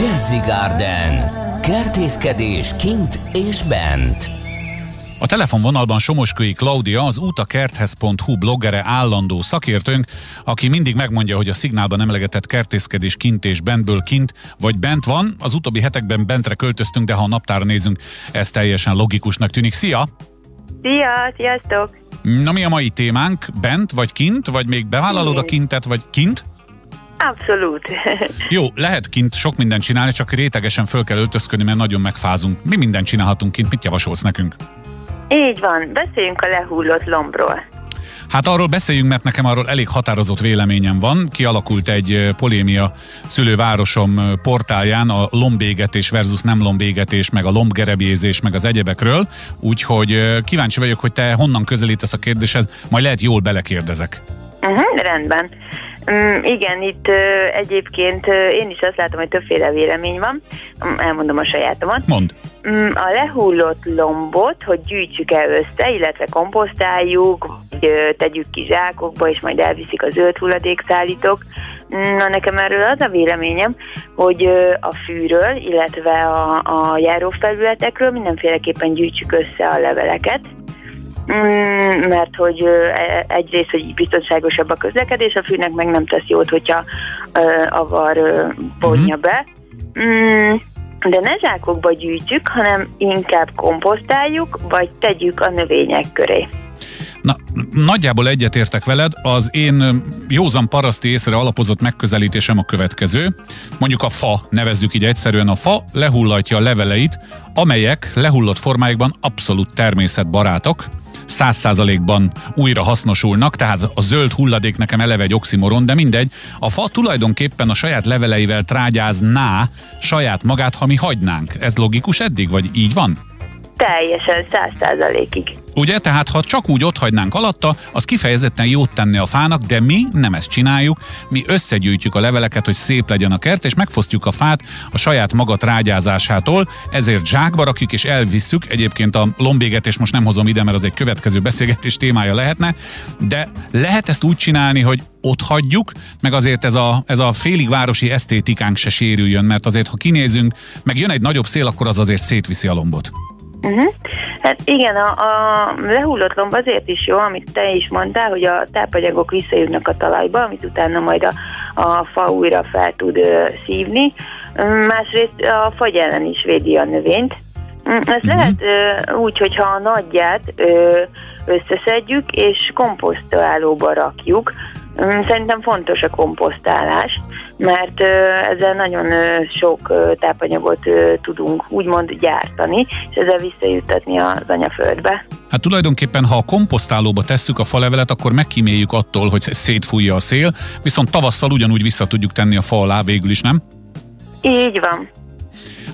Jazzy Garden. Kertészkedés kint és bent. A telefonvonalban Somoskői Klaudia, az útakerthez.hu bloggere állandó szakértőnk, aki mindig megmondja, hogy a szignálban emlegetett kertészkedés kint és bentből kint vagy bent van. Az utóbbi hetekben bentre költöztünk, de ha a naptára nézünk, ez teljesen logikusnak tűnik. Szia! Szia, sziasztok! Na mi a mai témánk? Bent vagy kint? Vagy még bevállalod a kintet, vagy kint? Abszolút. Jó, lehet kint sok mindent csinálni, csak rétegesen föl kell öltözködni, mert nagyon megfázunk. Mi mindent csinálhatunk kint? Mit javasolsz nekünk? Így van, beszéljünk a lehullott lombról. Hát arról beszéljünk, mert nekem arról elég határozott véleményem van. Kialakult egy polémia szülővárosom portálján a lombégetés versus nem lombégetés, meg a lombgerebjézés, meg az egyebekről. Úgyhogy kíváncsi vagyok, hogy te honnan közelítesz a kérdéshez, majd lehet jól belekérdezek. Uh-huh, rendben. Um, igen, itt uh, egyébként uh, én is azt látom, hogy többféle vélemény van. Um, elmondom a sajátomat. Mond. Um, a lehullott lombot, hogy gyűjtsük el össze, illetve komposztáljuk, vagy uh, tegyük ki zsákokba, és majd elviszik a zöld hulladékszállítók. Na, nekem erről az a véleményem, hogy a fűről, illetve a, a járófelületekről mindenféleképpen gyűjtsük össze a leveleket, Mm, mert hogy e, egyrészt, hogy biztonságosabb a közlekedés, a fűnek meg nem tesz jót, hogyha avar vonja uh-huh. be. Mm, de ne zsákokba gyűjtjük, hanem inkább komposztáljuk, vagy tegyük a növények köré. Na, nagyjából egyetértek veled, az én józan paraszti észre alapozott megközelítésem a következő. Mondjuk a fa, nevezzük így egyszerűen a fa, lehullatja a leveleit, amelyek lehullott formáikban abszolút természetbarátok, száz százalékban újra hasznosulnak, tehát a zöld hulladék nekem eleve egy oximoron, de mindegy, a fa tulajdonképpen a saját leveleivel trágyázná saját magát, ha mi hagynánk. Ez logikus eddig, vagy így van? Teljesen, száz százalékig. Ugye? Tehát ha csak úgy ott hagynánk alatta, az kifejezetten jót tenne a fának, de mi nem ezt csináljuk, mi összegyűjtjük a leveleket, hogy szép legyen a kert, és megfosztjuk a fát a saját maga trágyázásától, ezért zsákba rakjuk és elvisszük. Egyébként a lombéget, és most nem hozom ide, mert az egy következő beszélgetés témája lehetne, de lehet ezt úgy csinálni, hogy ott hagyjuk, meg azért ez a, ez a félig városi esztétikánk se sérüljön, mert azért ha kinézünk, meg jön egy nagyobb szél, akkor az azért szétviszi a lombot. Uh-huh. Hát igen, a, a lehullott lomb azért is jó, amit te is mondtál, hogy a tápanyagok visszajönnek a talajba, amit utána majd a, a fa újra fel tud ö, szívni. Másrészt a fagy ellen is védi a növényt. Ezt uh-huh. lehet ö, úgy, hogyha a nagyját ö, összeszedjük és komposztálóba rakjuk, Mm, szerintem fontos a komposztálás, mert ezzel nagyon sok tápanyagot tudunk úgymond gyártani, és ezzel visszajuttatni az anyaföldbe. Hát tulajdonképpen, ha a komposztálóba tesszük a falevelet, akkor megkíméljük attól, hogy szétfújja a szél, viszont tavasszal ugyanúgy vissza tudjuk tenni a fa alá végül is, nem? Így van.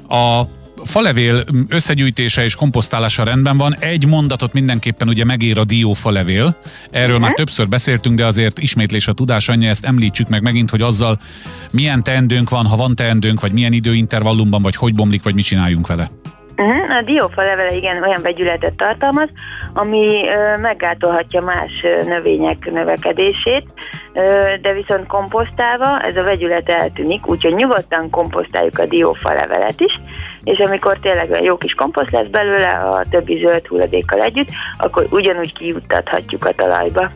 A falevél összegyűjtése és komposztálása rendben van. Egy mondatot mindenképpen ugye megér a diófalevél. Erről uh-huh. már többször beszéltünk, de azért ismétlés a tudás anyja, ezt említsük meg megint, hogy azzal milyen teendőnk van, ha van teendőnk, vagy milyen időintervallumban, vagy hogy bomlik, vagy mit csináljunk vele. Uh-huh. A diófa levele igen olyan vegyületet tartalmaz, ami ö, meggátolhatja más növények növekedését, de viszont komposztálva ez a vegyület eltűnik, úgyhogy nyugodtan komposztáljuk a diófa levelet is, és amikor tényleg olyan jó kis komposzt lesz belőle a többi zöld hulladékkal együtt, akkor ugyanúgy kijuttathatjuk a talajba.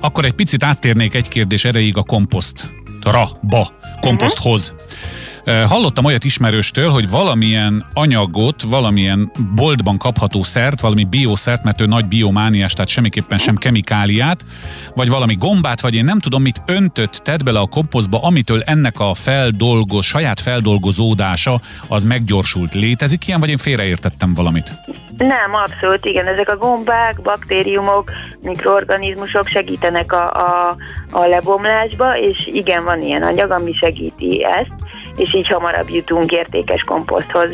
Akkor egy picit áttérnék egy kérdés erejéig a komposztra, ba, komposzthoz. Uh-huh. Hallottam olyat ismerőstől, hogy valamilyen anyagot, valamilyen boltban kapható szert, valami bioszert, mert ő nagy biomániás, tehát semmiképpen sem kemikáliát, vagy valami gombát, vagy én nem tudom mit öntött, tett bele a komposztba, amitől ennek a feldolgoz, saját feldolgozódása az meggyorsult. Létezik ilyen, vagy én félreértettem valamit? Nem, abszolút, igen. Ezek a gombák, baktériumok, mikroorganizmusok segítenek a, a, a lebomlásba, és igen, van ilyen anyag, ami segíti ezt és így hamarabb jutunk értékes komposzthoz.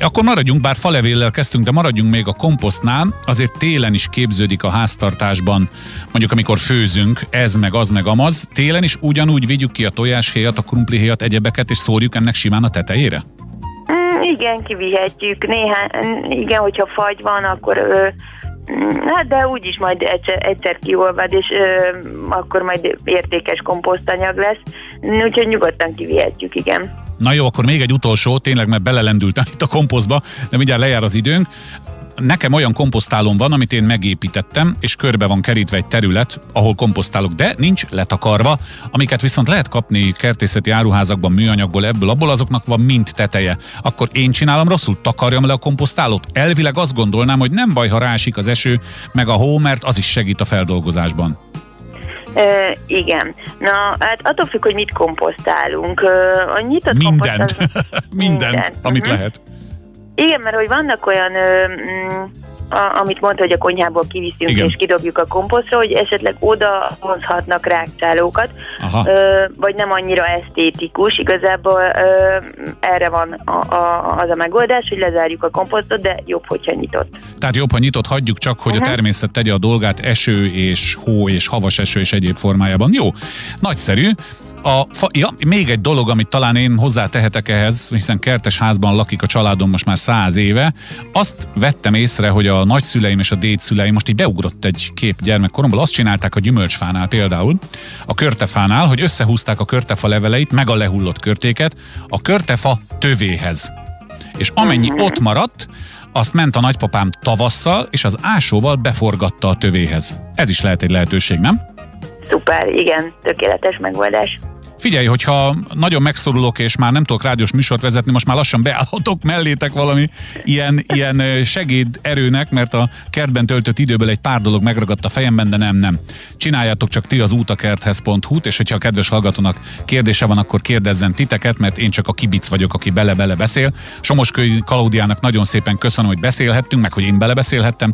Akkor maradjunk, bár falevéllel kezdtünk, de maradjunk még a komposztnál. Azért télen is képződik a háztartásban, mondjuk amikor főzünk, ez meg az meg amaz. Télen is ugyanúgy vigyük ki a tojáshéjat, a krumplihéjat, egyebeket, és szórjuk ennek simán a tetejére? Mm, igen, kivihetjük. Néhány, igen, hogyha fagy van, akkor ö, Hát de úgyis majd egyszer, egyszer kiolvad, és ö, akkor majd értékes komposztanyag lesz. Úgyhogy nyugodtan kivihetjük, igen. Na jó, akkor még egy utolsó, tényleg, mert belelendültem itt a komposztba, de mindjárt lejár az időnk nekem olyan komposztálom van, amit én megépítettem, és körbe van kerítve egy terület, ahol komposztálok, de nincs letakarva, amiket viszont lehet kapni kertészeti áruházakban műanyagból, ebből, abból, azoknak van mind teteje. Akkor én csinálom rosszul, takarjam le a komposztálót. Elvileg azt gondolnám, hogy nem baj, ha rásik az eső, meg a hó, mert az is segít a feldolgozásban. Ö, igen. Na, hát attól függ, hogy mit komposztálunk. A nyitott mindent. mindent, mindent, amit uh-huh. lehet. Igen, mert hogy vannak olyan, ö, mm, a, amit mondta, hogy a konyhából kiviszünk Igen. és kidobjuk a komposztra, hogy esetleg oda hozhatnak rákcsálókat, ö, vagy nem annyira esztétikus. Igazából ö, erre van a, a, az a megoldás, hogy lezárjuk a komposztot, de jobb, hogyha nyitott. Tehát jobb, ha nyitott, hagyjuk csak, hogy uh-huh. a természet tegye a dolgát eső és hó és havas eső és egyéb formájában. Jó, nagyszerű. A fa, ja, még egy dolog, amit talán én hozzátehetek ehhez, hiszen kertes házban lakik a családom most már száz éve, azt vettem észre, hogy a nagyszüleim és a dédszüleim most így beugrott egy kép gyermekkoromból, azt csinálták a gyümölcsfánál például, a körtefánál, hogy összehúzták a körtefa leveleit, meg a lehullott körtéket a körtefa tövéhez. És amennyi ott maradt, azt ment a nagypapám tavasszal, és az ásóval beforgatta a tövéhez. Ez is lehet egy lehetőség, nem? Szuper, igen, tökéletes megoldás. Figyelj, hogyha nagyon megszorulok, és már nem tudok rádiós műsort vezetni, most már lassan beállhatok mellétek valami ilyen, ilyen segéd erőnek, mert a kertben töltött időből egy pár dolog megragadt a fejemben, de nem, nem. Csináljátok csak ti az útakerthez.hu-t, és hogyha a kedves hallgatónak kérdése van, akkor kérdezzen titeket, mert én csak a kibic vagyok, aki bele-bele beszél. Somoskői Kalaudiának nagyon szépen köszönöm, hogy beszélhettünk, meg hogy én belebeszélhettem.